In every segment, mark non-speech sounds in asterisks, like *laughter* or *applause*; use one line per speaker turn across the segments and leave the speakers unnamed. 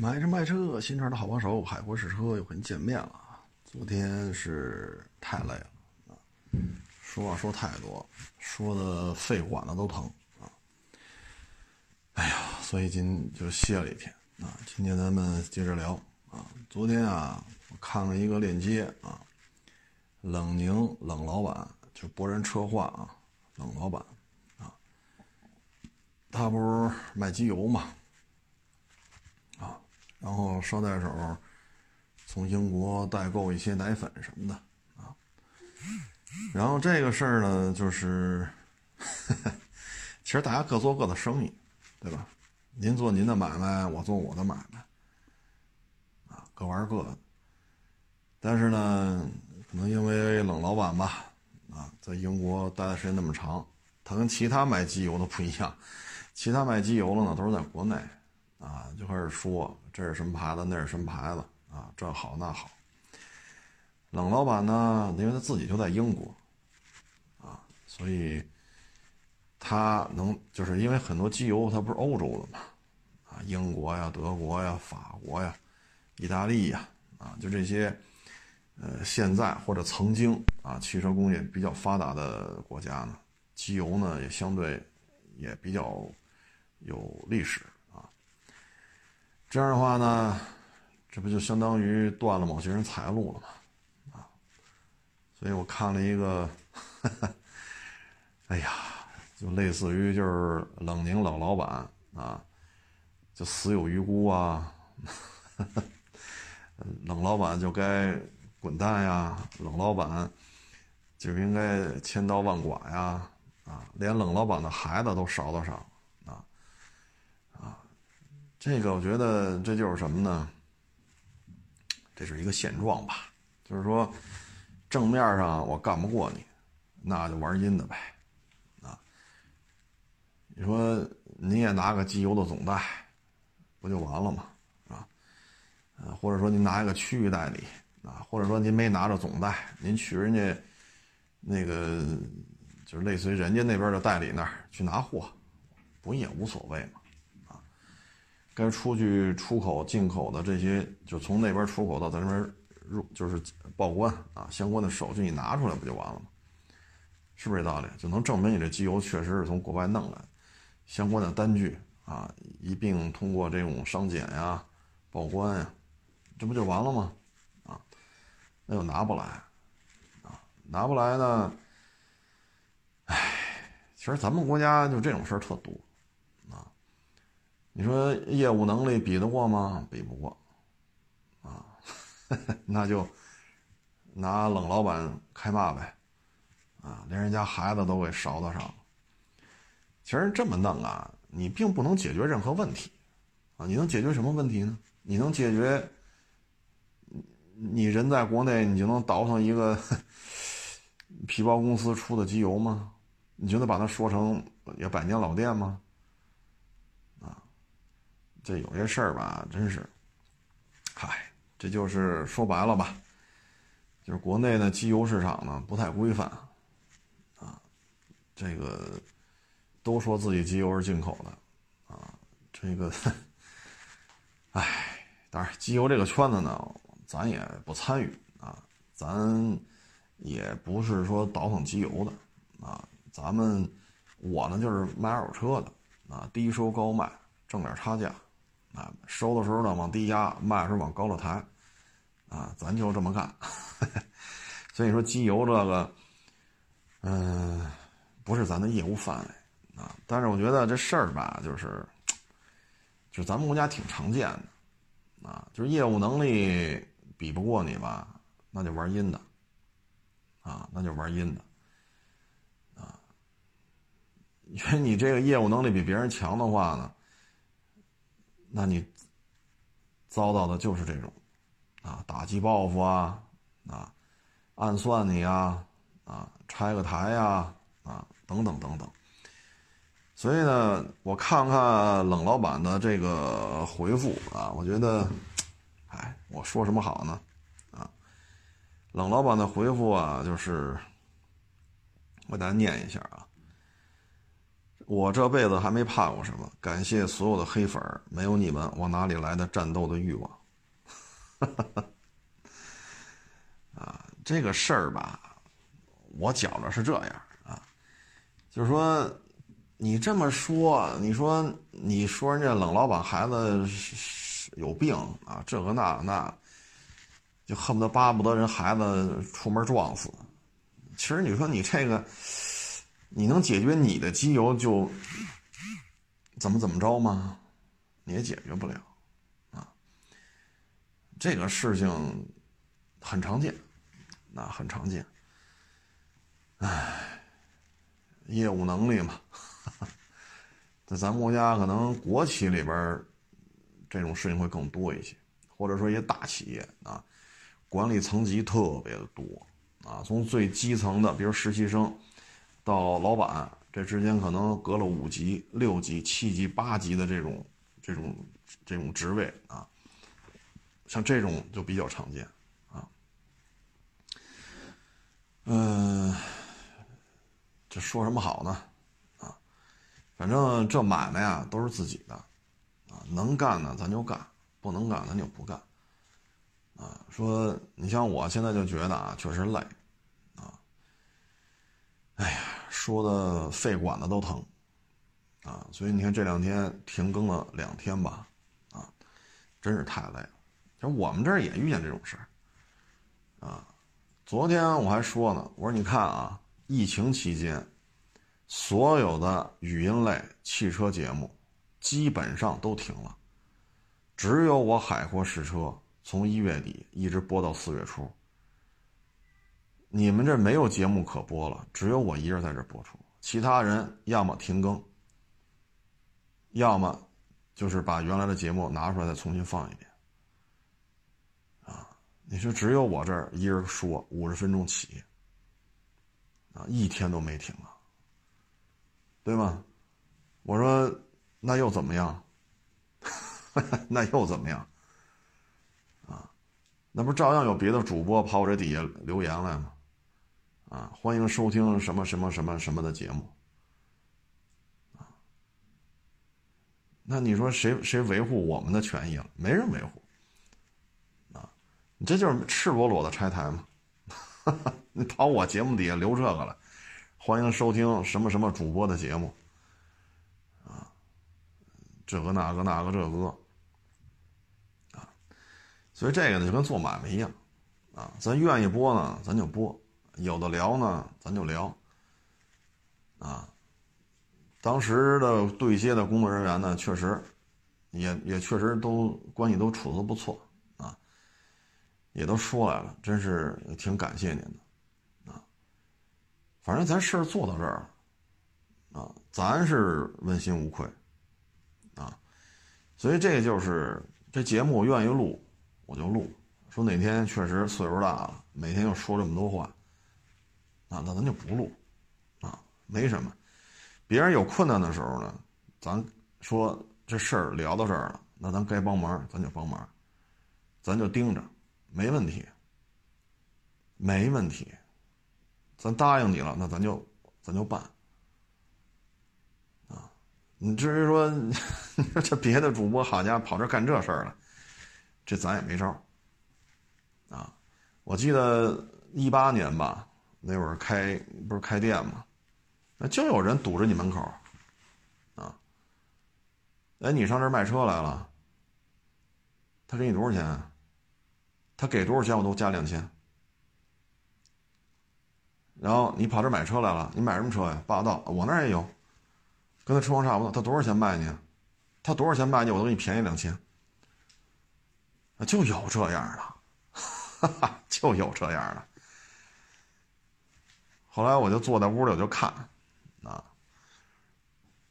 买车卖车，新车的好帮手，海阔试车又和你见面了。昨天是太累了啊，说话说太多，说的肺管子都疼啊。哎呀，所以今就歇了一天啊。今天咱们接着聊啊。昨天啊，我看了一个链接啊，冷宁冷老板就博人车话啊，冷老板啊，他不是卖机油嘛。然后捎带手从英国代购一些奶粉什么的啊，然后这个事儿呢，就是 *laughs* 其实大家各做各的生意，对吧？您做您的买卖，我做我的买卖，啊，各玩各的。但是呢，可能因为冷老板吧，啊，在英国待的时间那么长，他跟其他卖机油的不一样，其他卖机油的呢都是在国内。啊，就开始说这是什么牌子，那是什么牌子啊，这好那好。冷老板呢，因为他自己就在英国，啊，所以他能就是因为很多机油它不是欧洲的嘛，啊，英国呀、德国呀、法国呀、意大利呀，啊，就这些，呃，现在或者曾经啊，汽车工业比较发达的国家呢，机油呢也相对也比较有历史。这样的话呢，这不就相当于断了某些人财路了吗？啊，所以我看了一个，*laughs* 哎呀，就类似于就是冷凝冷老板啊，就死有余辜啊，*laughs* 冷老板就该滚蛋呀，冷老板就应该千刀万剐呀，啊，连冷老板的孩子都少得上。这个我觉得这就是什么呢？这是一个现状吧，就是说，正面上我干不过你，那就玩阴的呗，啊，你说你也拿个机油的总代，不就完了吗？啊，或者说您拿一个区域代理，啊，或者说您没拿着总代，您去人家那个就是类似于人家那边的代理那儿去拿货，不也无所谓吗？该出去出口、进口的这些，就从那边出口到咱这边入，就是报关啊，相关的手续你拿出来不就完了吗？是不是这道理？就能证明你这机油确实是从国外弄来，相关的单据啊，一并通过这种商检呀、报关呀，这不就完了吗？啊，那又拿不来，啊，拿不来呢？唉，其实咱们国家就这种事儿特多。你说业务能力比得过吗？比不过，啊，*laughs* 那就拿冷老板开骂呗，啊，连人家孩子都给勺子上了。其实这么弄啊，你并不能解决任何问题，啊，你能解决什么问题呢？你能解决，你人在国内，你就能倒腾一个皮包公司出的机油吗？你就能把它说成也百年老店吗？这有些事儿吧，真是，嗨，这就是说白了吧，就是国内的机油市场呢不太规范，啊，这个都说自己机油是进口的，啊，这个，唉，当然机油这个圈子呢，咱也不参与啊，咱也不是说倒腾机油的，啊，咱们我呢就是卖二手车的，啊，低收高卖，挣点差价。啊，收的时候呢往低压，卖的时候往高了抬，啊，咱就这么干。*laughs* 所以说机油这个，嗯，不是咱的业务范围啊。但是我觉得这事儿吧，就是，就咱们国家挺常见的，啊，就是业务能力比不过你吧，那就玩阴的，啊，那就玩阴的，啊，*laughs* 因为你这个业务能力比别人强的话呢。那你遭到的就是这种啊，打击报复啊，啊，暗算你啊，啊，拆个台呀，啊，等等等等。所以呢，我看看冷老板的这个回复啊，我觉得，哎，我说什么好呢？啊，冷老板的回复啊，就是我给大家念一下啊。我这辈子还没怕过什么，感谢所有的黑粉儿没有你们，我哪里来的战斗的欲望？*laughs* 啊，这个事儿吧，我觉着是这样啊，就是说，你这么说，你说你说人家冷老板孩子有病啊，这个那那，就恨不得巴不得人孩子出门撞死。其实你说你这个。你能解决你的机油就怎么怎么着吗？你也解决不了啊。这个事情很常见，那很常见。唉，业务能力嘛，*laughs* 在咱国家可能国企里边这种事情会更多一些，或者说一些大企业啊，管理层级特别的多啊，从最基层的，比如实习生。到老板，这之间可能隔了五级、六级、七级、八级的这种、这种、这种职位啊，像这种就比较常见啊。嗯，这说什么好呢？啊，反正这买卖呀都是自己的啊，能干呢咱就干，不能干咱就不干啊。说你像我现在就觉得啊，确实累啊，哎呀。说的肺管子都疼，啊，所以你看这两天停更了两天吧，啊，真是太累了。其实我们这儿也遇见这种事儿，啊，昨天我还说呢，我说你看啊，疫情期间，所有的语音类汽车节目基本上都停了，只有我海阔试车从一月底一直播到四月初。你们这没有节目可播了，只有我一人在这播出，其他人要么停更，要么就是把原来的节目拿出来再重新放一遍。啊，你说只有我这儿一人说五十分钟起，啊，一天都没停啊，对吗？我说那又怎么样？*laughs* 那又怎么样？啊，那不照样有别的主播跑我这底下留言来吗？啊，欢迎收听什么什么什么什么的节目，啊，那你说谁谁维护我们的权益了？没人维护，啊，你这就是赤裸裸的拆台嘛！*laughs* 你跑我节目底下留这个了，欢迎收听什么什么主播的节目，啊，这个那个那个这个，啊，所以这个呢就跟做买卖一样，啊，咱愿意播呢，咱就播。有的聊呢，咱就聊。啊，当时的对接的工作人员呢，确实，也也确实都关系都处的不错啊，也都说来了，真是挺感谢您的，啊，反正咱事儿做到这儿，啊，咱是问心无愧，啊，所以这就是这节目愿意录，我就录。说哪天确实岁数大了，每天又说这么多话。啊，那咱就不录，啊，没什么。别人有困难的时候呢，咱说这事儿聊到这儿了，那咱该帮忙咱就帮忙，咱就盯着，没问题，没问题。咱答应你了，那咱就咱就办。啊，你至于说，*laughs* 这别的主播好家伙跑这干这事儿了，这咱也没招。啊，我记得一八年吧。那会儿开不是开店吗？那就有人堵着你门口，啊！哎，你上这儿卖车来了，他给你多少钱？他给多少钱我都加两千。然后你跑这买车来了，你买什么车呀？霸道，我那儿也有，跟他车况差不多。他多少钱卖你？他多少钱卖你？我都给你便宜两千。就有这样的，哈哈，就有这样的。*laughs* 后来我就坐在屋里，我就看，啊，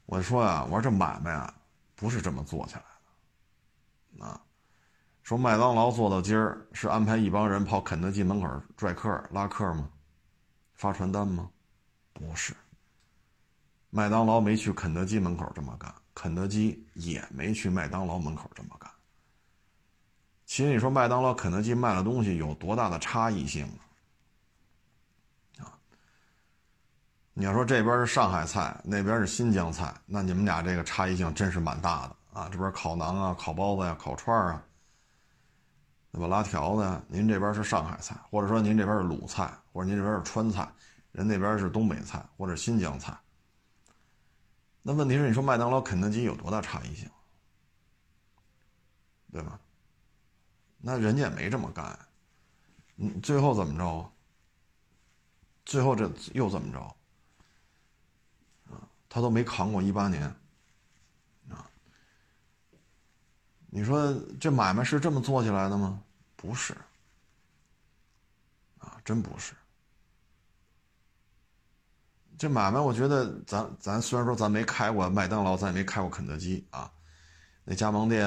我说呀，我说这买卖啊，不是这么做起来的，啊，说麦当劳做到今儿是安排一帮人跑肯德基门口拽客拉客吗？发传单吗？不是，麦当劳没去肯德基门口这么干，肯德基也没去麦当劳门口这么干。其实你说麦当劳、肯德基卖的东西有多大的差异性呢？你要说这边是上海菜，那边是新疆菜，那你们俩这个差异性真是蛮大的啊！这边烤馕啊、烤包子呀、烤串啊，对吧？拉条子呀，您这边是上海菜，或者说您这边是鲁菜，或者您这边是川菜，人那边是东北菜或者新疆菜。那问题是，你说麦当劳、肯德基有多大差异性，对吧？那人家也没这么干，嗯，最后怎么着？最后这又怎么着？他都没扛过一八年，啊，你说这买卖是这么做起来的吗？不是，啊，真不是。这买卖，我觉得咱咱虽然说咱没开过麦当劳，咱也没开过肯德基啊，那加盟店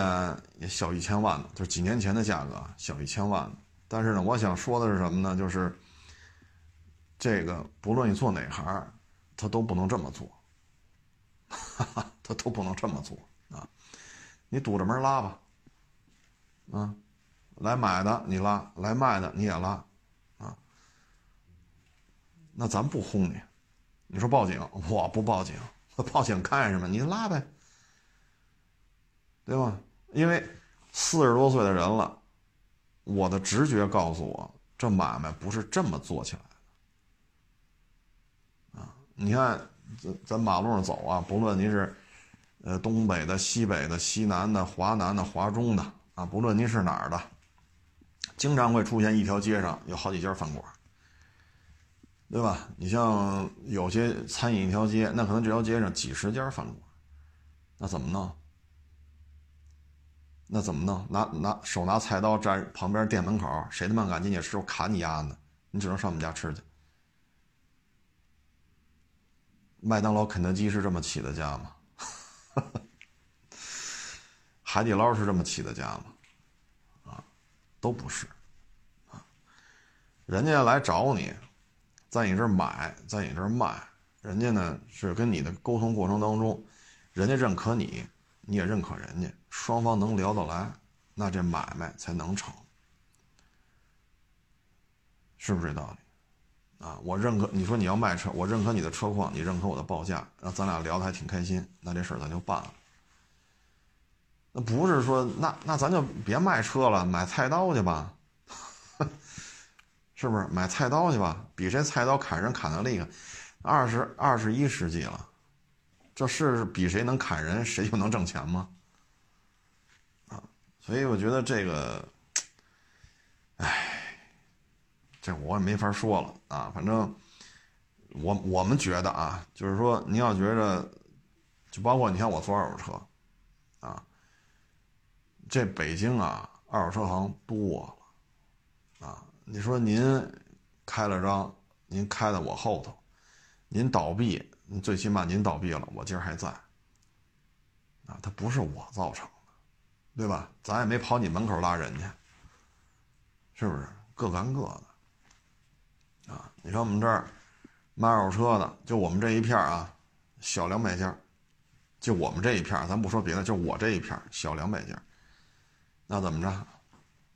也小一千万呢，就是几年前的价格，小一千万。但是呢，我想说的是什么呢？就是这个，不论你做哪行，他都不能这么做，*laughs* 他都不能这么做啊！你堵着门拉吧，啊，来买的你拉，来卖的你也拉，啊，那咱不轰你。你说报警，我不报警，报警干什么？你拉呗，对吧？因为四十多岁的人了，我的直觉告诉我，这买卖不是这么做起来的。啊，你看，咱咱马路上走啊，不论您是，呃，东北的、西北的、西南的、华南的、华中的啊，不论您是哪儿的，经常会出现一条街上有好几家饭馆。对吧？你像有些餐饮一条街，那可能这条街上几十家饭馆，那怎么弄？那怎么弄？拿拿手拿菜刀站旁边店门口，谁他妈敢进去吃，我砍你丫的！你只能上我们家吃去。麦当劳、肯德基是这么起的家吗？*laughs* 海底捞是这么起的家吗？啊，都不是，啊，人家来找你。在你这儿买，在你这儿卖，人家呢是跟你的沟通过程当中，人家认可你，你也认可人家，双方能聊得来，那这买卖才能成，是不是这道理？啊，我认可你说你要卖车，我认可你的车况，你认可我的报价，然后咱俩聊得还挺开心，那这事儿咱就办了。那不是说那那咱就别卖车了，买菜刀去吧。*laughs* 是不是买菜刀去吧？比谁菜刀砍人砍的厉害？二十二十一世纪了，这是比谁能砍人谁就能挣钱吗？啊，所以我觉得这个，哎，这我也没法说了啊。反正我我们觉得啊，就是说您要觉着，就包括你看我做二手车，啊，这北京啊二手车行多了，啊。你说您开了张，您开在我后头，您倒闭，最起码您倒闭了，我今儿还在。啊，他不是我造成的，对吧？咱也没跑你门口拉人去，是不是？各干各的。你说我们这儿卖二手车的，就我们这一片啊，小两百家，就我们这一片咱不说别的，就我这一片小两百家，那怎么着？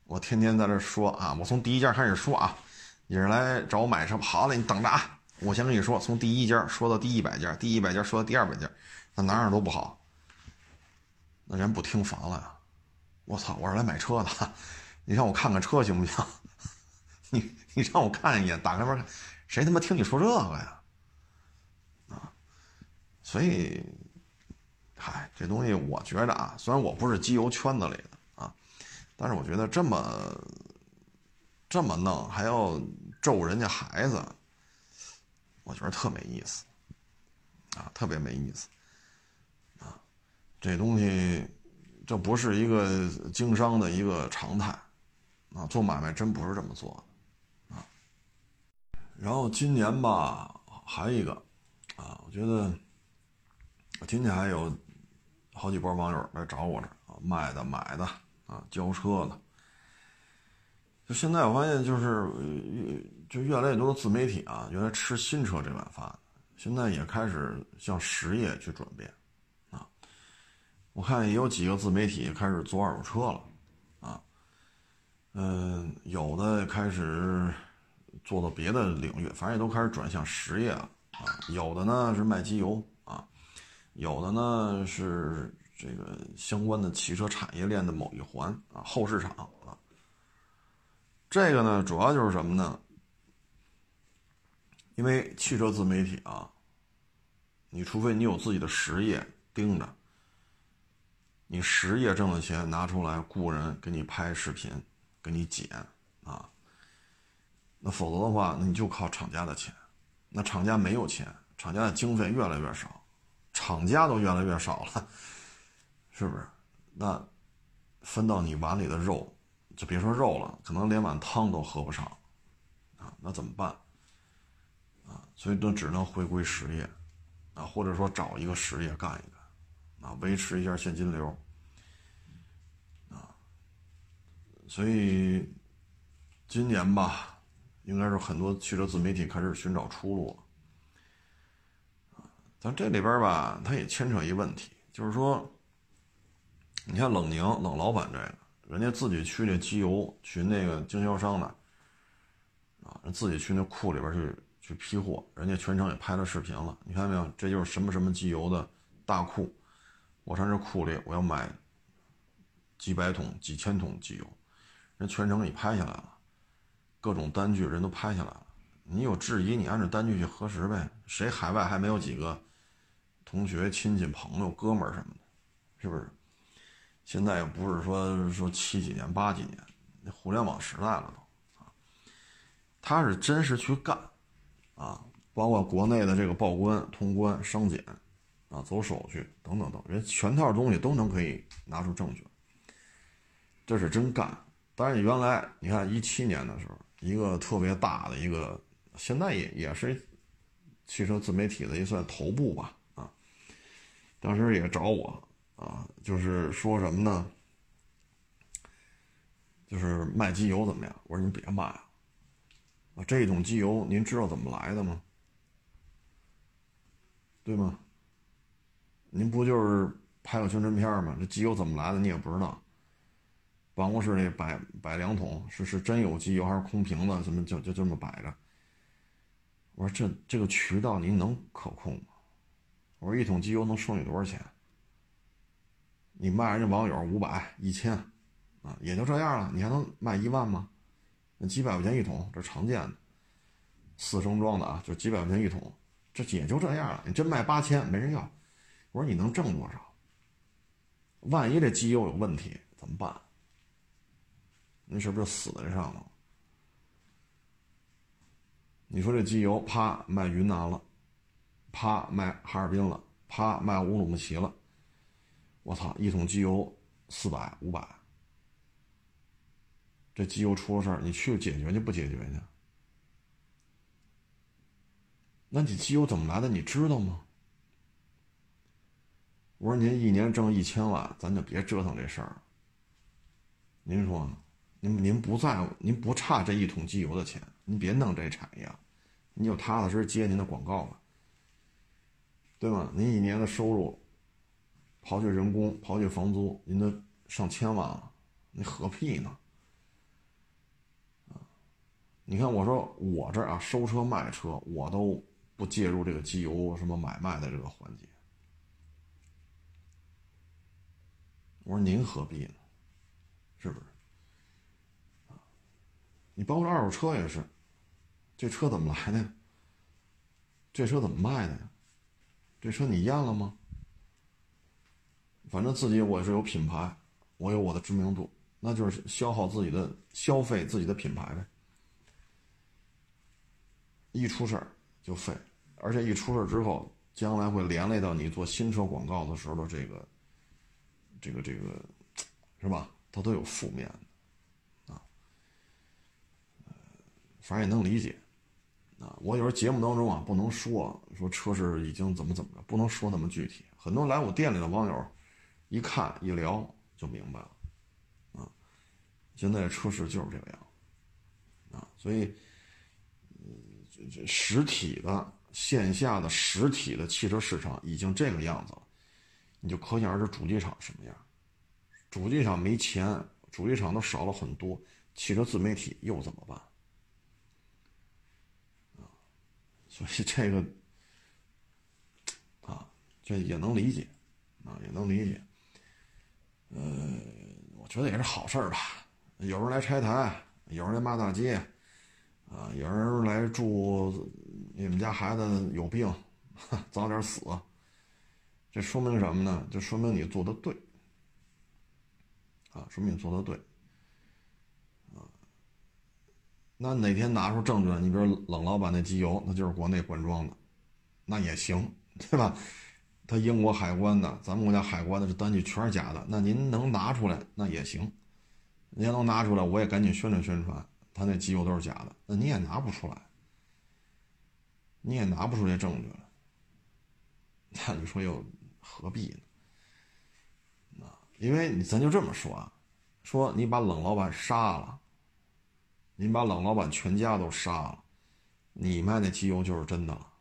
我天天在这说啊，我从第一家开始说啊，你是来找我买车，好嘞，你等着啊，我先跟你说，从第一家说到第一百家，第一百家说到第二百家，那哪哪都不好，那人不听烦了呀？我操，我是来买车的，你让我看看车行不行？*laughs* 你你让我看一眼，打开门看，谁他妈听你说这个呀？啊，所以，嗨，这东西我觉得啊，虽然我不是机油圈子里的啊。但是我觉得这么这么弄，还要咒人家孩子，我觉得特没意思，啊，特别没意思，啊，这东西这不是一个经商的一个常态，啊，做买卖真不是这么做的，然后今年吧，还一个，啊，我觉得今天还有好几波网友来找我这啊，卖的买的。啊，交车的，就现在我发现就是越就越来越多的自媒体啊，原来吃新车这碗饭，现在也开始向实业去转变，啊，我看也有几个自媒体开始做二手车了，啊，嗯，有的开始做到别的领域，反正也都开始转向实业了，啊，有的呢是卖机油啊，有的呢是这个相关的汽车产业链的某一环啊，后市场啊。这个呢，主要就是什么呢？因为汽车自媒体啊，你除非你有自己的实业盯着，你实业挣的钱拿出来雇人给你拍视频，给你剪啊，那否则的话，那你就靠厂家的钱。那厂家没有钱，厂家的经费越来越少，厂家都越来越少了，*laughs* 是不是？那分到你碗里的肉，就别说肉了，可能连碗汤都喝不上啊！那怎么办？啊，所以都只能回归实业啊，或者说找一个实业干一干啊，维持一下现金流啊。所以今年吧。应该是很多汽车自媒体开始寻找出路了，啊，但这里边吧，它也牵扯一问题，就是说，你看冷凝冷老板这个，人家自己去那机油去那个经销商那，啊，自己去那库里边去去批货，人家全程也拍了视频了，你看到没有？这就是什么什么机油的大库，我上这库里我要买几百桶、几千桶机油，人全程给你拍下来了。各种单据人都拍下来了，你有质疑，你按照单据去核实呗。谁海外还没有几个同学、亲戚、朋友、哥们儿什么的，是不是？现在又不是说说七几年、八几年，互联网时代了都啊。他是真实去干啊，包括国内的这个报关、通关、商检啊，走手续等等等，人全套东西都能可以拿出证据，这是真干。但是原来你看一七年的时候。一个特别大的一个，现在也也是汽车自媒体的一算头部吧啊。当时也找我啊，就是说什么呢？就是卖机油怎么样？我说您别卖啊，啊这种机油您知道怎么来的吗？对吗？您不就是拍个宣传片吗？这机油怎么来的你也不知道。办公室里摆摆两桶，是是真有机油还是空瓶子？怎么就就这么摆着？我说这这个渠道您能可控吗？我说一桶机油能收你多少钱？你卖人家网友五百、一千，啊，也就这样了。你还能卖一万吗？那几百块钱一桶，这常见的，四升装的啊，就几百块钱一桶，这也就这样了。你真卖八千，没人要。我说你能挣多少？万一这机油有问题怎么办？你是不是死在这上了？你说这机油啪卖云南了，啪卖哈尔滨了，啪卖乌鲁木齐了，我操！一桶机油四百五百，这机油出了事儿，你去解决去不解决去？那你机油怎么来的？你知道吗？我说您一年挣一千万，咱就别折腾这事儿。您说呢？您您不在乎，您不差这一桶机油的钱，您别弄这产业，您就踏踏实实接您的广告吧，对吗？您一年的收入，刨去人工，刨去房租，您都上千万了，你何必呢？你看我说我这啊，收车卖车，我都不介入这个机油什么买卖的这个环节，我说您何必呢？是不是？你包括二手车也是，这车怎么来的？这车怎么卖的呀？这车你验了吗？反正自己我是有品牌，我有我的知名度，那就是消耗自己的消费自己的品牌呗。一出事儿就废，而且一出事儿之后，将来会连累到你做新车广告的时候的这个，这个这个，是吧？它都有负面的。反正也能理解，啊，我有时候节目当中啊不能说说车是已经怎么怎么着，不能说那么具体。很多来我店里的网友，一看一聊就明白了，啊，现在车市就是这个样，啊，所以，这这实体的线下的实体的汽车市场已经这个样子了，你就可想而知主机厂什么样，主机厂没钱，主机厂都少了很多，汽车自媒体又怎么办？所以这个，啊这也能理解，啊，也能理解。呃，我觉得也是好事吧。有人来拆台，有人来骂大街，啊，有人来祝你们家孩子有病，早点死。这说明什么呢？就说明你做的对，啊，说明你做的对。那哪天拿出证据来？你比如冷老板那机油，那就是国内灌装的，那也行，对吧？他英国海关的，咱们国家海关的这单据全是假的，那您能拿出来，那也行。您能拿出来，我也赶紧宣传宣传，他那机油都是假的。那你也拿不出来，你也拿不出这证据来，*laughs* 那你说又何必呢？啊，因为咱就这么说啊，说你把冷老板杀了。您把冷老板全家都杀了，你卖那机油就是真的了。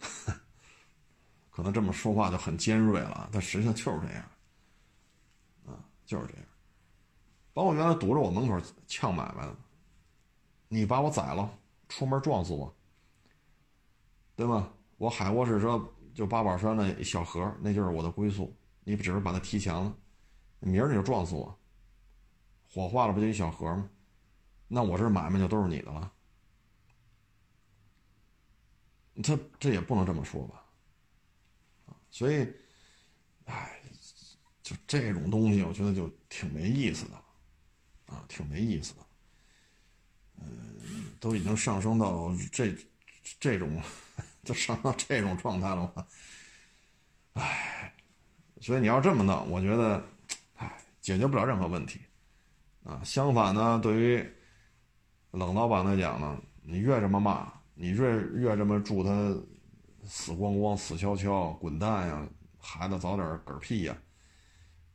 *laughs* 可能这么说话就很尖锐了，但实际上就是这样，啊，就是这样。把我原来堵着我门口呛买卖的，你把我宰了，出门撞死我，对吗？我海沃士车就八宝山那小河，那就是我的归宿。你只是把它提前了，明儿你就撞死我。火化了不就一小盒吗？那我这买卖就都是你的了。这这也不能这么说吧？所以，哎，就这种东西，我觉得就挺没意思的，啊，挺没意思的。嗯，都已经上升到这这种，就上到这种状态了嘛。哎，所以你要这么弄，我觉得，哎，解决不了任何问题。啊，相反呢，对于冷老板来讲呢，你越这么骂，你越越这么祝他死光光、死翘翘、滚蛋呀，孩子早点嗝屁呀，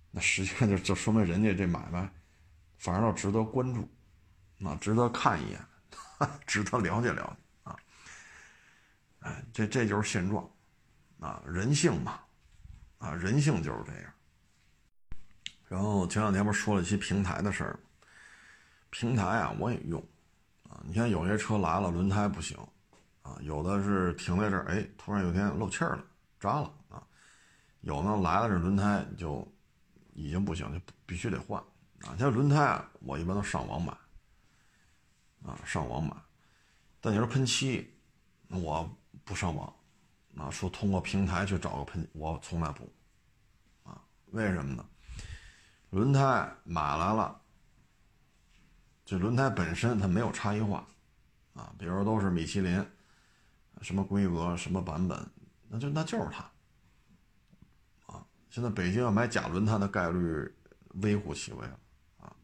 那实际上就就说明人家这买卖反而倒值得关注，啊，值得看一眼，值得了解了解啊。哎，这这就是现状，啊，人性嘛，啊，人性就是这样。然后前两天不是说了一些平台的事儿，平台啊我也用，啊，你看有些车来了轮胎不行，啊，有的是停在这儿，哎，突然有天漏气儿了，扎了啊，有呢来了这轮胎就已经不行，就必须得换，啊，像轮胎啊我一般都上网买，啊，上网买，但你说喷漆，我不上网，啊，说通过平台去找个喷，我从来不，啊，为什么呢？轮胎买来了，这轮胎本身它没有差异化，啊，比如都是米其林，什么规格、什么版本，那就那就是它，啊，现在北京要买假轮胎的概率微乎其微了，啊，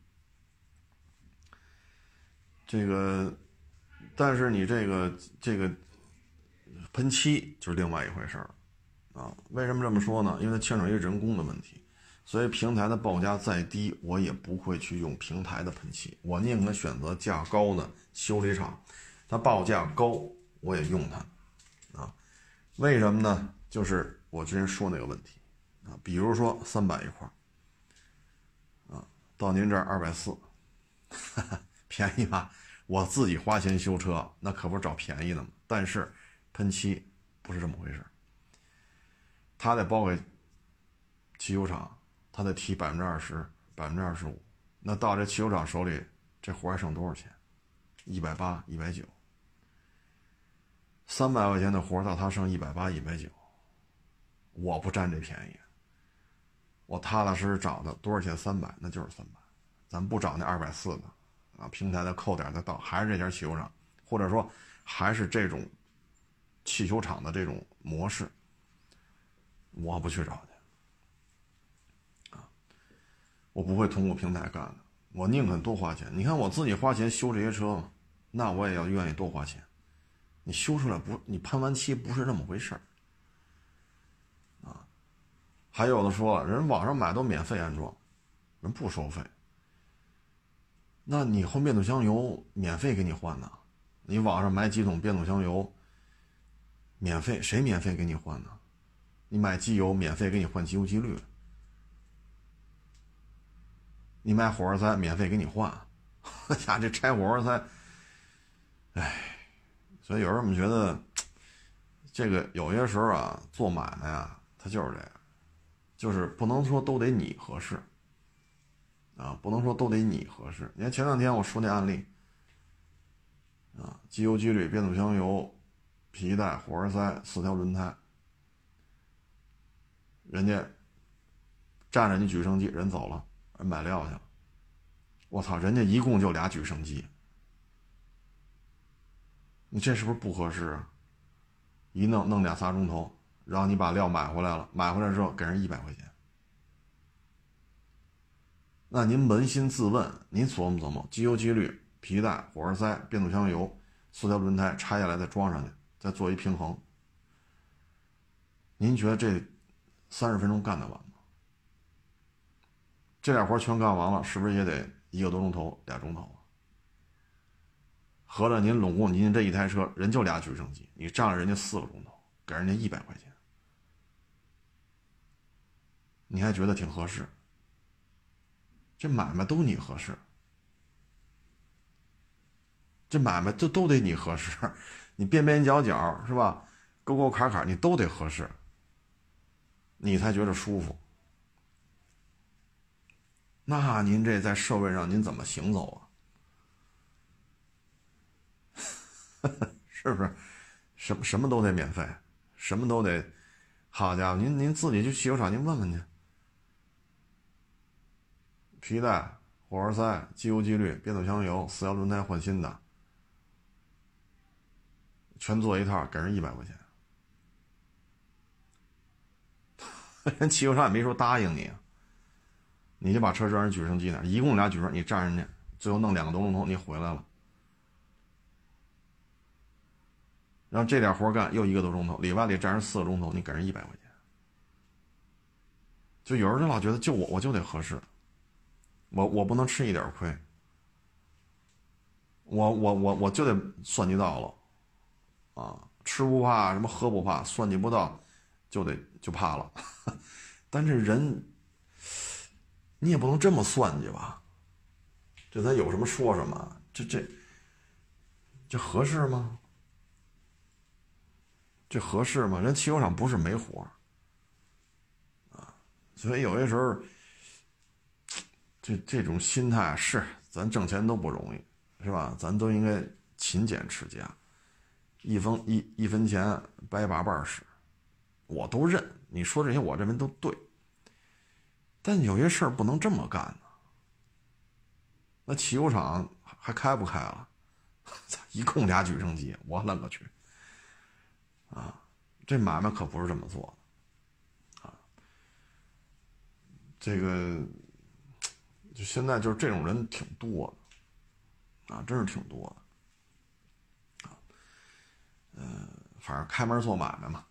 这个，但是你这个这个喷漆就是另外一回事儿，啊，为什么这么说呢？因为它牵扯一个人工的问题。所以平台的报价再低，我也不会去用平台的喷漆，我宁可选择价高的修理厂，它报价高我也用它，啊，为什么呢？就是我之前说那个问题，啊，比如说三百一块，啊，到您这儿二百四，*laughs* 便宜吧？我自己花钱修车，那可不是找便宜的吗？但是喷漆不是这么回事，他得包给汽修厂。他得提百分之二十，百分之二十五，那到这汽修厂手里，这活还剩多少钱？一百八，一百九，三百块钱的活到他剩一百八，一百九，我不占这便宜，我踏踏实实找的多少钱？三百，那就是三百，咱不找那二百四的，啊，平台再扣点再到，还是这家汽修厂，或者说还是这种汽修厂的这种模式，我不去找。我不会通过平台干的，我宁肯多花钱。你看我自己花钱修这些车，那我也要愿意多花钱。你修出来不，你喷完漆不是那么回事儿啊。还有的说，人网上买都免费安装，人不收费。那你换变速箱油免费给你换呢？你网上买几桶变速箱油，免费谁免费给你换呢？你买机油免费给你换机油机滤。你买火花塞免费给你换，*laughs* 家这拆火花塞，哎，所以有时候我们觉得，这个有些时候啊，做买卖啊，它就是这样，就是不能说都得你合适，啊，不能说都得你合适。你看前两天我说那案例，啊，机油、机滤、变速箱油、皮带、火花塞、四条轮胎，人家占着你举升机，人走了，买料去了。我操，人家一共就俩举升机，你这是不是不合适啊？一弄弄俩仨钟头，然后你把料买回来了，买回来之后给人一百块钱，那您扪心自问，您琢磨琢磨，机油、机滤、皮带、火花塞、变速箱油、四条轮胎拆下来再装上去，再做一平衡，您觉得这三十分钟干得完吗？这俩活全干完了，是不是也得一个多钟头、俩钟头啊？合着您拢共您这一台车人就俩举升机，你占了人家四个钟头，给人家一百块钱，你还觉得挺合适？这买卖都你合适，这买卖都都得你合适，你边边角角是吧？沟沟坎坎你都得合适，你才觉得舒服。那您这在社会上您怎么行走啊？*laughs* 是不是？什么什么都得免费，什么都得，好家伙，您您自己去汽修厂，您问问去。皮带、火花塞、机油、机滤、变速箱油、四条轮胎换新的，全做一套，给人一百块钱。*laughs* 人汽修厂也没说答应你，你就把车扔人举升机那一共俩举升，你站人家，最后弄两个多钟头，你回来了。然后这点活干又一个多钟头，里外里站人四个钟头，你给人一百块钱，就有人就老觉得就我我就得合适，我我不能吃一点亏，我我我我就得算计到了，啊，吃不怕什么喝不怕，算计不到就得就怕了，*laughs* 但这人你也不能这么算计吧，这咱有什么说什么，这这这合适吗？这合适吗？人汽修厂不是没活啊，所以有些时候，这这种心态是咱挣钱都不容易，是吧？咱都应该勤俭持家，一分一一分钱掰八瓣使，我都认。你说这些，我认为都对。但有些事儿不能这么干呢。那汽油厂还开不开了？*laughs* 一共俩举升机，我勒个去！啊，这买卖可不是这么做的，啊，这个就现在就是这种人挺多的，啊，真是挺多的，啊，嗯，反正开门做买卖嘛，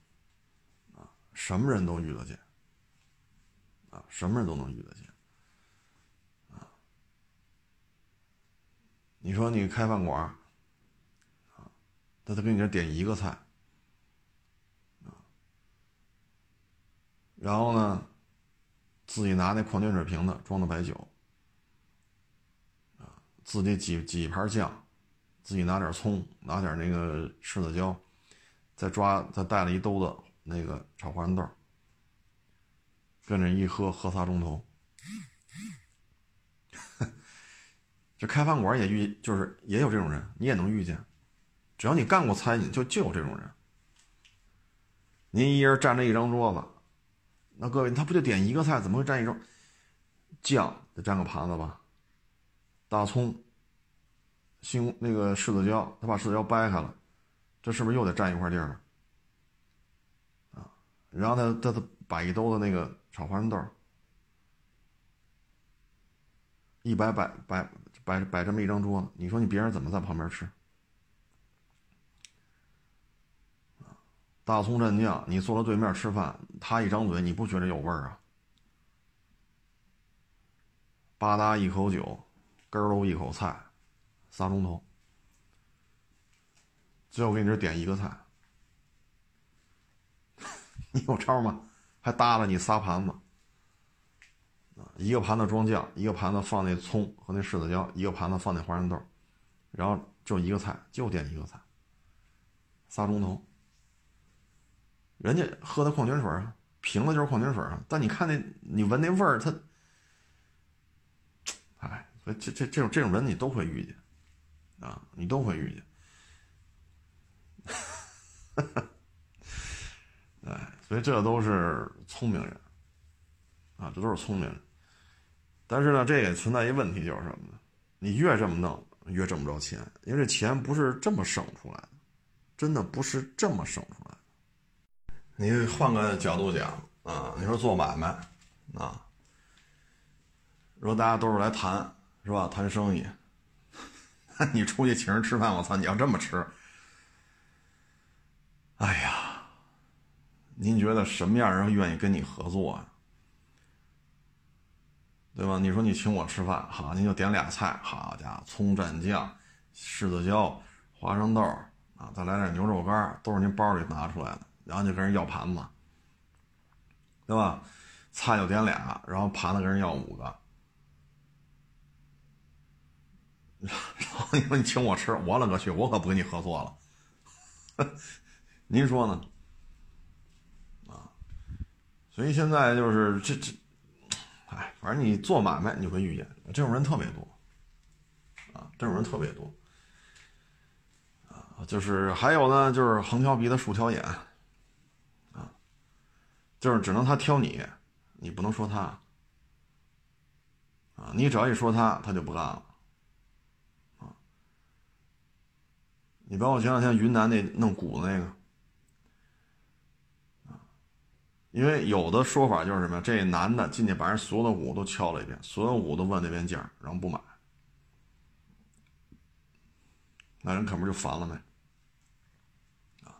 啊，什么人都遇得见，什么人都能遇得见，啊，你说你开饭馆，啊，他他给你这点一个菜。然后呢，自己拿那矿泉水瓶子装的白酒，啊，自己挤挤一盘酱，自己拿点葱，拿点那个柿子椒，再抓再带了一兜子那个炒花生豆，跟着一喝喝仨钟头。这开饭馆也遇就是也有这种人，你也能遇见，只要你干过餐饮，就就有这种人。您一人占着一张桌子。那各位，他不就点一个菜，怎么会占一桌？酱得占个盘子吧？大葱、西那个柿子椒，他把柿子椒掰开了，这是不是又得占一块地儿？啊，然后他他他摆一兜子那个炒花生豆，一摆摆摆摆摆这么一张桌子，你说你别人怎么在旁边吃？大葱蘸酱，你坐到对面吃饭，他一张嘴，你不觉得有味儿啊？吧嗒一口酒，咯喽一口菜，仨钟头，最后给你这点一个菜，*laughs* 你有招吗？还搭了你仨盘子，一个盘子装酱，一个盘子放那葱和那柿子椒，一个盘子放那花生豆，然后就一个菜，就点一个菜，仨钟头。人家喝的矿泉水啊，瓶子就是矿泉水啊，但你看那，你闻那味儿，它，哎，所以这这这种这种人你都会遇见，啊，你都会遇见，哎，*laughs* 所以这都是聪明人，啊，这都是聪明人，但是呢，这也存在一问题，就是什么呢？你越这么弄，越挣不着钱，因为这钱不是这么省出来的，真的不是这么省出来的。你换个角度讲啊，你说做买卖啊，如果大家都是来谈是吧？谈生意，*laughs* 你出去请人吃饭，我操！你要这么吃，哎呀，您觉得什么样人愿意跟你合作啊？对吧？你说你请我吃饭，好，您就点俩菜，好家伙，葱蘸酱、柿子椒、花生豆啊，再来点牛肉干，都是您包里拿出来的。然后就跟人要盘子，对吧？菜就点俩，然后盘子跟人要五个。*laughs* 然后你说你请我吃，我勒个去，我可不跟你合作了。*laughs* 您说呢？所以现在就是这这，哎，反正你做买卖你会遇见这种人特别多，啊，这种人特别多，啊，就是还有呢，就是横挑鼻子竖挑眼。啊就是只能他挑你，你不能说他，啊，你只要一说他，他就不干了，啊，你包括前两天云南那弄鼓那个，啊，因为有的说法就是什么，这男的进去把人所有的鼓都敲了一遍，所有鼓都问那边价，然后不买，那人可不就烦了没？啊，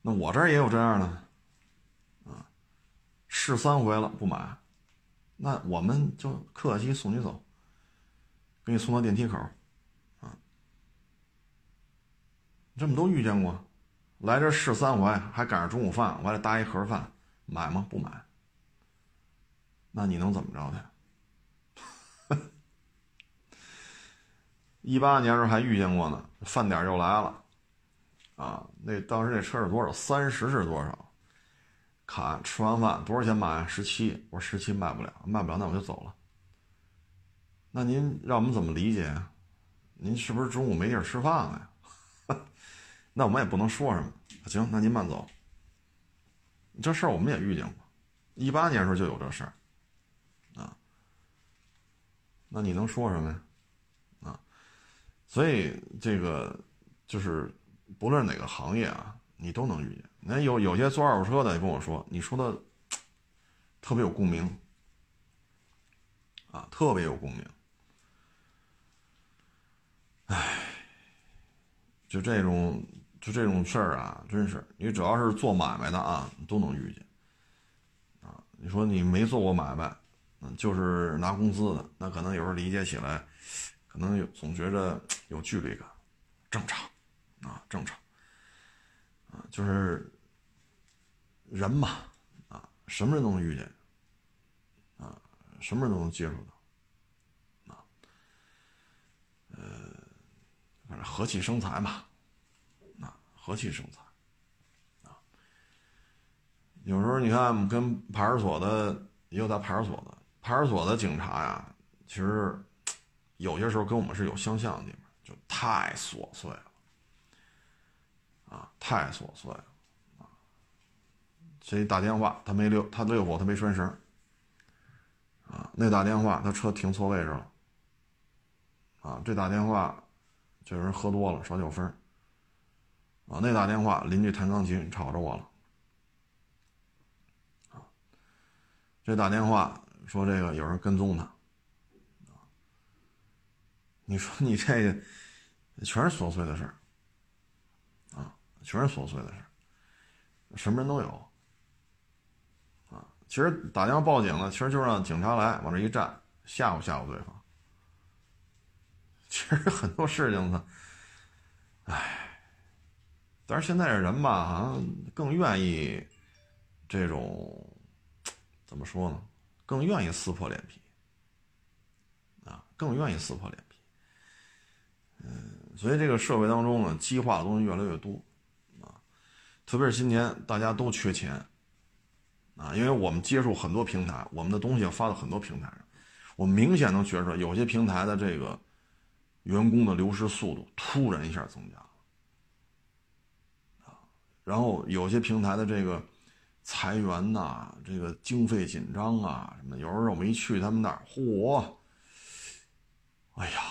那我这儿也有这样的。啊试三回了不买，那我们就客气送你走，给你送到电梯口，啊，这么都遇见过，来这试三回，还赶上中午饭，我还得搭一盒饭，买吗？不买，那你能怎么着去？*laughs* 一八年时候还遇见过呢，饭点又来了，啊，那当时那车是多少？三十是多少？卡吃完饭多少钱买？十七。我说十七卖不了，卖不了那我就走了。那您让我们怎么理解？您是不是中午没地儿吃饭了呀？*laughs* 那我们也不能说什么。行，那您慢走。这事儿我们也遇见过，一八年时候就有这事儿，啊。那你能说什么呀？啊，所以这个就是不论哪个行业啊，你都能遇见。那有有些做二手车的也跟我说，你说的特别有共鸣，啊，特别有共鸣。唉，就这种就这种事儿啊，真是你只要是做买卖的啊，都能遇见。啊，你说你没做过买卖，嗯，就是拿工资的，那可能有时候理解起来，可能有总觉着有距离感，正常，啊，正常，啊，就是。人嘛，啊，什么人都能遇见，啊，什么人都能接触到，啊，呃，反正和气生财嘛，和气生财，啊，有时候你看，跟派出所的也有在派出所的，派出所的警察呀，其实有些时候跟我们是有相像的地方，就太琐碎了，啊，太琐碎了。谁打电话？他没溜，他溜火，他没拴绳啊，那打电话，他车停错位置了。啊，这打电话，这人喝多了，少酒分啊，那打电话，邻居弹钢琴吵着我了。这打电话说这个有人跟踪他。你说你这个，全是琐碎的事。啊，全是琐碎的事，什么人都有。啊其实打电话报警了，其实就让警察来往这一站，吓唬吓唬对方。*laughs* 其实很多事情呢，唉，但是现在这人吧，好像更愿意这种怎么说呢？更愿意撕破脸皮啊，更愿意撕破脸皮。嗯，所以这个社会当中呢，激化的东西越来越多啊。特别是今年大家都缺钱，啊，因为我们接触很多平台，我们的东西要发到很多平台上，我明显能觉出来，有些平台的这个员工的流失速度突然一下增加，然后有些平台的这个裁员呐，这个经费紧张啊什么，有时候我们一去他们那儿，嚯，哎呀，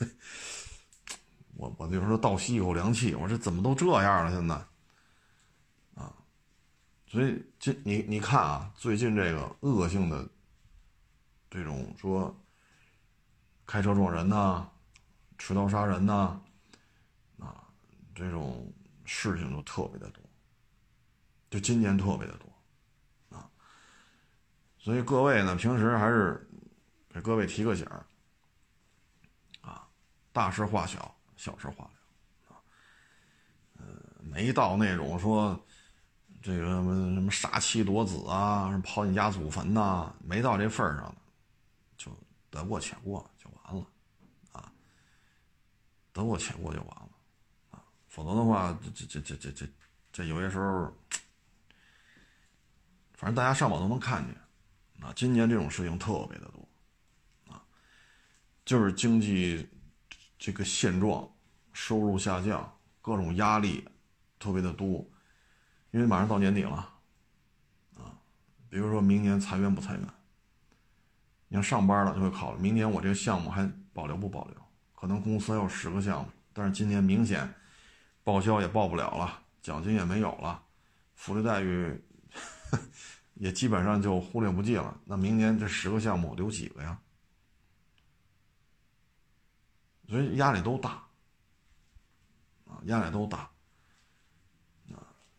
*laughs* 我我那时候倒吸一口凉气，我说怎么都这样了现在？啊所以，这你你看啊，最近这个恶性的这种说开车撞人呐、持刀杀人呐，啊，这种事情就特别的多，就今年特别的多，啊，所以各位呢，平时还是给各位提个醒，啊，大事化小，小事化了，啊，呃，没到那种说。这个什么什么杀妻夺子啊，什么刨你家祖坟呐，没到这份上呢，就得过且过就完了，啊，得过且过就完了，否则的话，这这这这这这这有些时候，反正大家上网都能看见，啊，今年这种事情特别的多，啊，就是经济这个现状，收入下降，各种压力特别的多。因为马上到年底了，啊，比如说明年裁员不裁员？你要上班了就会考虑明年我这个项目还保留不保留？可能公司有十个项目，但是今年明显报销也报不了了，奖金也没有了，福利待遇 *laughs* 也基本上就忽略不计了。那明年这十个项目留几个呀？所以压力都大，啊，压力都大。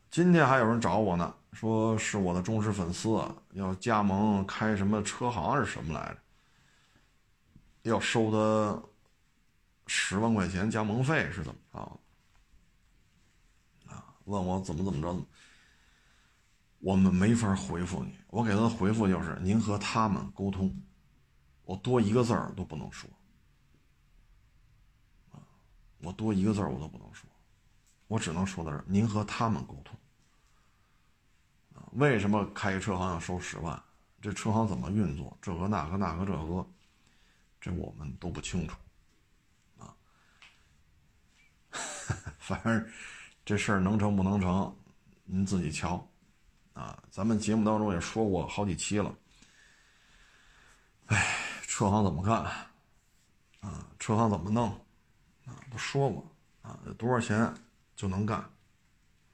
今天还有人找我呢，说是我的忠实粉丝，要加盟开什么车行是什么来着？要收他十万块钱加盟费是怎么着？问我怎么怎么着？我们没法回复你，我给他的回复就是您和他们沟通，我多一个字儿都不能说，我多一个字儿我都不能说，我只能说的是您和他们沟通。为什么开一车行要收十万？这车行怎么运作？这个那个那个这个，这我们都不清楚，啊，*laughs* 反正这事儿能成不能成，您自己瞧，啊，咱们节目当中也说过好几期了，哎，车行怎么干？啊，车行怎么弄？啊，都说过，啊，多少钱就能干？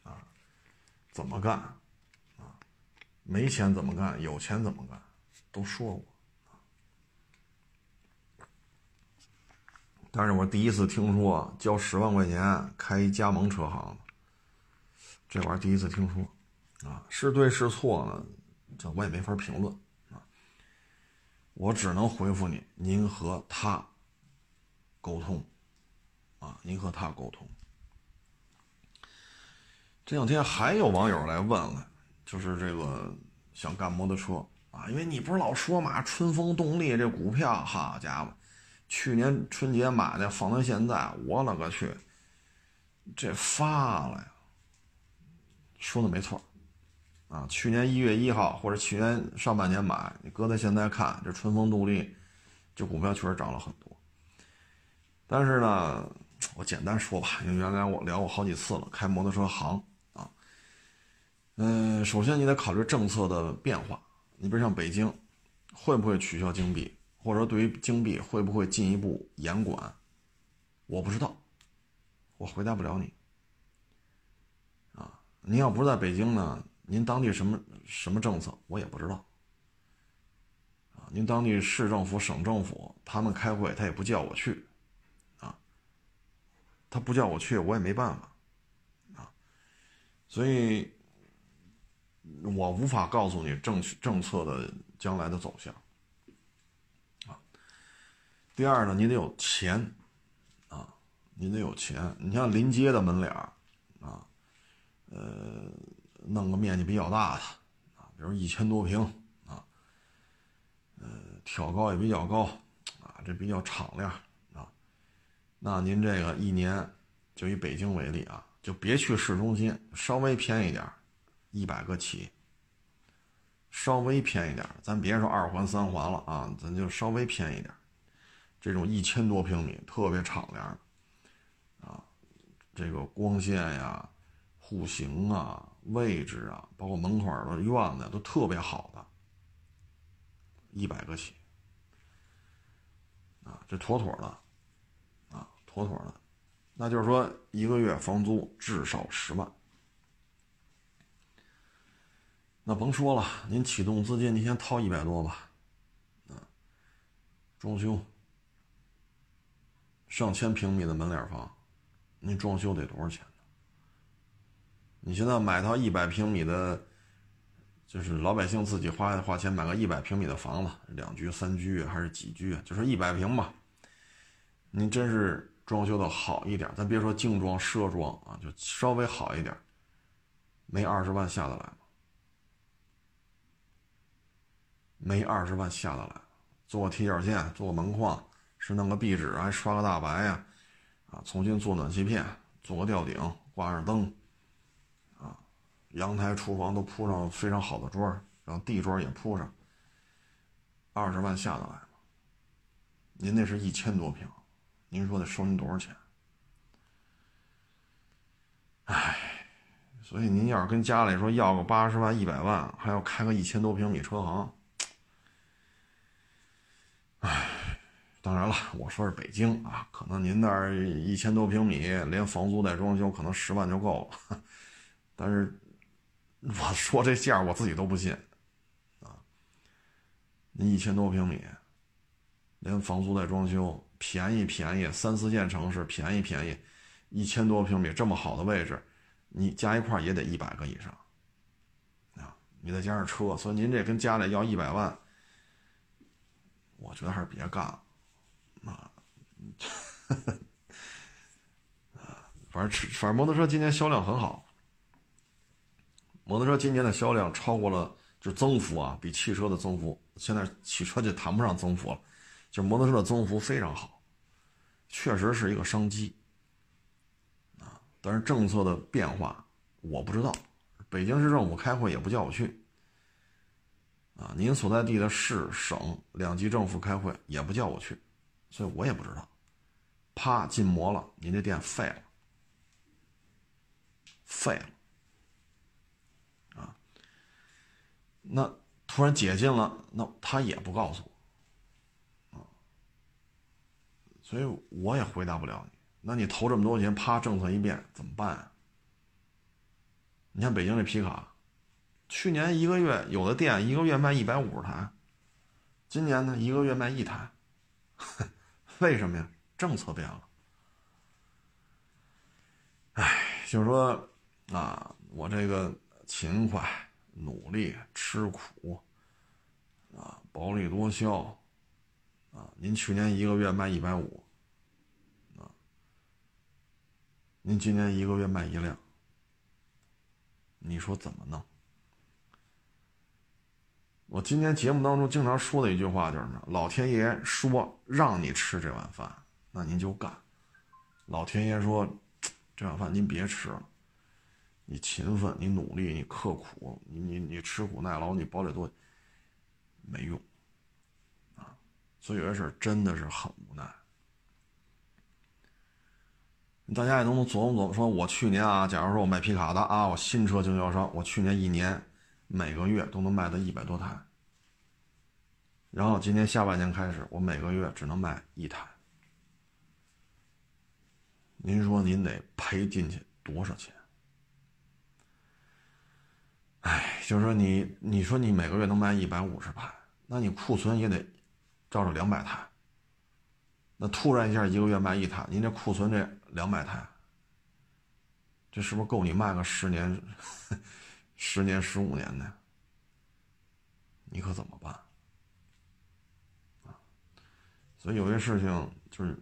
啊，怎么干？啊没钱怎么干？有钱怎么干？都说过，但是我第一次听说交十万块钱开一加盟车行，这玩意儿第一次听说，啊，是对是错呢？这我也没法评论啊，我只能回复你，您和他沟通，啊，您和他沟通。这两天还有网友来问了。就是这个想干摩托车啊，因为你不是老说嘛，春风动力这股票，好家伙，去年春节买的，放到现在，我勒个去，这发了呀！说的没错，啊，去年一月一号或者去年上半年买，你搁在现在看，这春风动力这股票确实涨了很多。但是呢，我简单说吧，因为原来我聊过好几次了，开摩托车行啊。嗯，首先你得考虑政策的变化。你比如像北京，会不会取消京币，或者说对于京币会不会进一步严管？我不知道，我回答不了你。您要不在北京呢，您当地什么什么政策我也不知道。啊，您当地市政府、省政府他们开会，他也不叫我去，啊，他不叫我去，我也没办法，啊，所以。我无法告诉你政政策的将来的走向，啊。第二呢，你得有钱，啊，你得有钱。你像临街的门脸，呃，弄个面积比较大的，啊，比如一千多平，啊，呃，挑高也比较高，啊，这比较敞亮，啊，那您这个一年，就以北京为例啊，就别去市中心，稍微偏一点一百个起。稍微偏一点咱别说二环三环了啊，咱就稍微偏一点这种一千多平米特别敞亮啊，这个光线呀、户型啊、位置啊，包括门口的院子都特别好的，一百个起啊，这妥妥的啊，妥妥的，那就是说一个月房租至少十万。那甭说了，您启动资金，您先掏一百多吧，啊，装修，上千平米的门脸房，您装修得多少钱？你现在买套一百平米的，就是老百姓自己花花钱买个一百平米的房子，两居、三居还是几居？就说一百平吧，您真是装修的好一点，咱别说精装、奢装啊，就稍微好一点，没二十万下得来吗？没二十万下得来，做个踢脚线，做个门框，是弄个壁纸，还刷个大白呀，啊，重新做暖气片，做个吊顶，挂上灯，阳台、厨房都铺上非常好的砖，然后地砖也铺上，二十万下得来吗？您那是一千多平，您说得收您多少钱？唉，所以您要是跟家里说要个八十万、一百万，还要开个一千多平米车行。唉，当然了，我说是北京啊，可能您那儿一千多平米，连房租带装修，可能十万就够了。*laughs* 但是 *laughs* 我说这价，我自己都不信啊。您一千多平米，连房租带装修，便宜便宜，三四线城市便宜便宜，一千多平米这么好的位置，你加一块也得一百个以上啊。你再加上车，所以您这跟家里要一百万。我觉得还是别干了，*laughs* 啊，反正反正摩托车今年销量很好，摩托车今年的销量超过了，就增幅啊，比汽车的增幅，现在汽车就谈不上增幅了，就摩托车的增幅非常好，确实是一个商机，啊，但是政策的变化我不知道，北京市政府开会也不叫我去。啊，您所在地的市省两级政府开会也不叫我去，所以我也不知道。啪，禁摩了，您这店废了，废了。啊，那突然解禁了，那他也不告诉我，啊，所以我也回答不了你。那你投这么多钱，啪，政策一变怎么办啊？你看北京这皮卡。去年一个月有的店一个月卖一百五十台，今年呢一个月卖一台，为什么呀？政策变了。哎，就是说啊，我这个勤快、努力、吃苦啊，薄利多销啊。您去年一个月卖一百五啊，您今年一个月卖一辆，你说怎么弄？我今天节目当中经常说的一句话就是呢，老天爷说让你吃这碗饭，那您就干。老天爷说，这碗饭您别吃了，你勤奋，你努力，你刻苦，你你你吃苦耐劳，你薄利多，没用，啊，所以有些事真的是很无奈。大家也都能琢磨琢磨，说我去年啊，假如说我卖皮卡的啊，我新车经销商，我去年一年。每个月都能卖到一百多台，然后今年下半年开始，我每个月只能卖一台。您说您得赔进去多少钱？哎，就是说你，你说你每个月能卖一百五十台，那你库存也得照着两百台。那突然一下一个月卖一台，您这库存这两百台，这是不是够你卖个十年？*laughs* 十年、十五年的，你可怎么办？所以有些事情就是，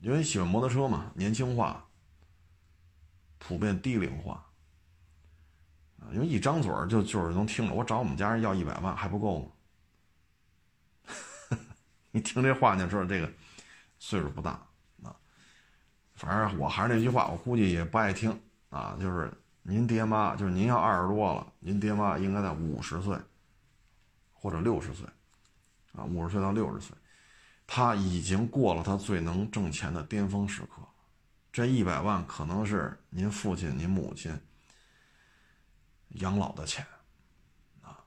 因为喜欢摩托车嘛，年轻化，普遍低龄化，因为一张嘴就就是能听着，我找我们家人要一百万还不够吗？*laughs* 你听这话你就知道这个岁数不大啊。反正我还是那句话，我估计也不爱听啊，就是您爹妈，就是您要二十多了，您爹妈应该在五十岁或者六十岁，啊，五十岁到六十岁，他已经过了他最能挣钱的巅峰时刻，这一百万可能是您父亲、您母亲养老的钱，啊，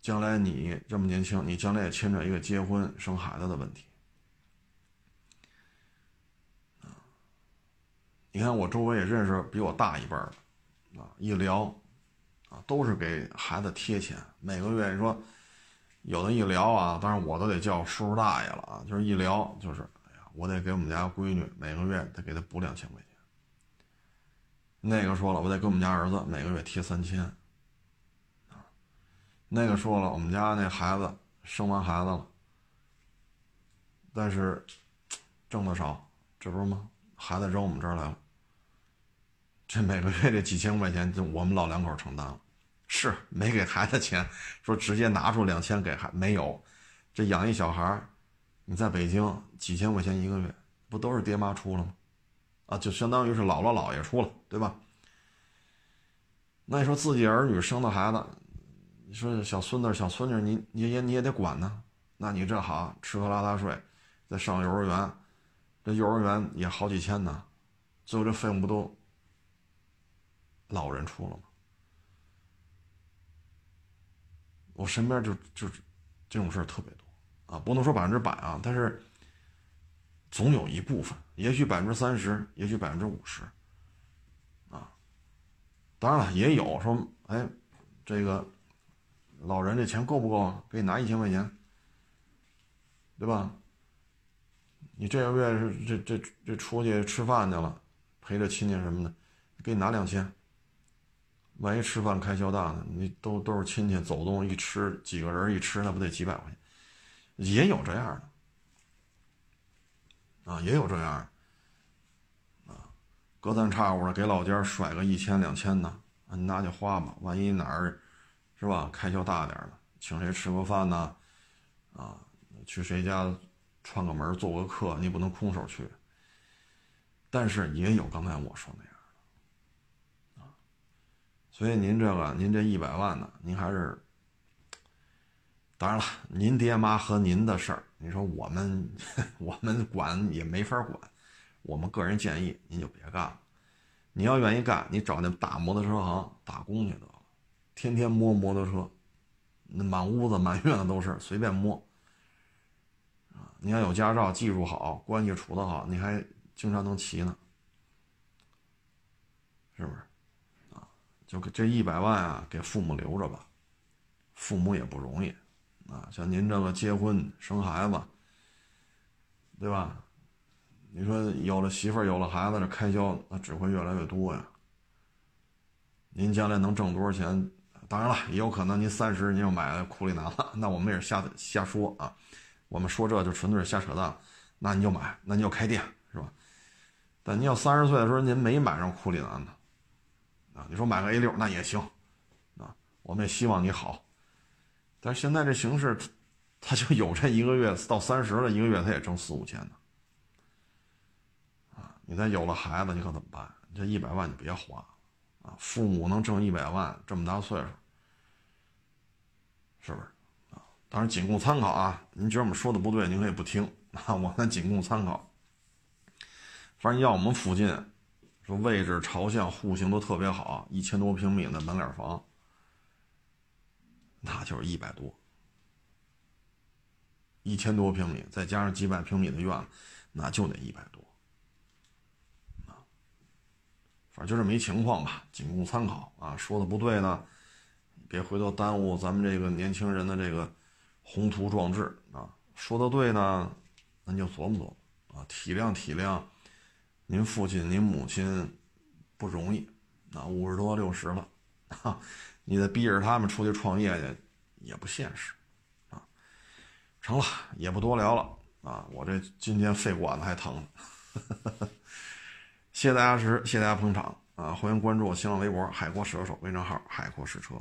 将来你这么年轻，你将来也牵扯一个结婚生孩子的问题。你看，我周围也认识比我大一辈儿的，啊，一聊，啊，都是给孩子贴钱，每个月你说，有的一聊啊，当然我都得叫叔叔大爷了啊，就是一聊就是，哎呀，我得给我们家闺女每个月得给她补两千块钱。那个说了，我得给我们家儿子每个月贴三千，啊，那个说了，我们家那孩子生完孩子了，但是挣的少，这不是吗？孩子扔我们这儿来了。这每个月这几千块钱就我们老两口承担了，是没给孩子钱，说直接拿出两千给孩没有，这养一小孩你在北京几千块钱一个月，不都是爹妈出了吗？啊，就相当于是姥姥姥爷出了，对吧？那你说自己儿女生的孩子，你说小孙子小孙女，你你也你也得管呢，那你这好吃喝拉撒睡，再上幼儿园，这幼儿园也好几千呢，最后这费用不都？老人出了吗？我身边就就这种事儿特别多啊，不能说百分之百啊，但是总有一部分，也许百分之三十，也许百分之五十啊。当然了，也有说，哎，这个老人这钱够不够啊？给你拿一千块钱，对吧？你这个月是这这这出去吃饭去了，陪着亲戚什么的，给你拿两千。万一吃饭开销大呢？你都都是亲戚走动一吃，几个人一吃，那不得几百块钱？也有这样的啊，也有这样啊，隔三差五的给老家甩个一千两千的，你拿去花吧。万一哪儿是吧，开销大点的，请谁吃个饭呢？啊，去谁家串个门做个客，你不能空手去。但是也有刚才我说那样的，啊。所以您这个，您这一百万呢，您还是，当然了，您爹妈和您的事儿，你说我们 *laughs* 我们管也没法管，我们个人建议您就别干了。你要愿意干，你找那大摩托车行打工去得了，天天摸摩托车，那满屋子满院子都是，随便摸。啊，你要有驾照，技术好，关系处得好，你还经常能骑呢，是不是？啊就这一百万啊，给父母留着吧，父母也不容易，啊，像您这个结婚生孩子，对吧？你说有了媳妇儿有了孩子，这开销那只会越来越多呀。您将来能挣多少钱？当然了，也有可能您三十您就买库里南了，那我们也是瞎瞎说啊。我们说这就纯粹是瞎扯淡，那你就买，那你就开店是吧？但您要三十岁的时候您没买上库里南呢。啊，你说买个 A 六那也行，啊，我们也希望你好，但现在这形势，他就有这一个月到三十了，一个月他也挣四五千呢，啊，你再有了孩子，你可怎么办？这一百万你别花，啊，父母能挣一百万，这么大岁数，是不是？啊，当然仅供参考啊，您觉得我们说的不对，您可以不听啊，我们仅供参考。反正要我们附近。说位置、朝向、户型都特别好，一千多平米的门脸房，那就是一百多。一千多平米，再加上几百平米的院子，那就得一百多。啊，反正就这么一情况吧，仅供参考啊。说的不对呢，别回头耽误咱们这个年轻人的这个宏图壮志啊。说的对呢，那就琢磨琢磨啊，体谅体谅。您父亲、您母亲不容易，啊，五十多、六十了，啊，你再逼着他们出去创业去，也不现实，啊，成了，也不多聊了，啊，我这今天肺管子还疼，*laughs* 谢谢大家支持，谢谢大家捧场，啊，欢迎关注我新浪微博“海阔试车手”微信号“海阔试车”。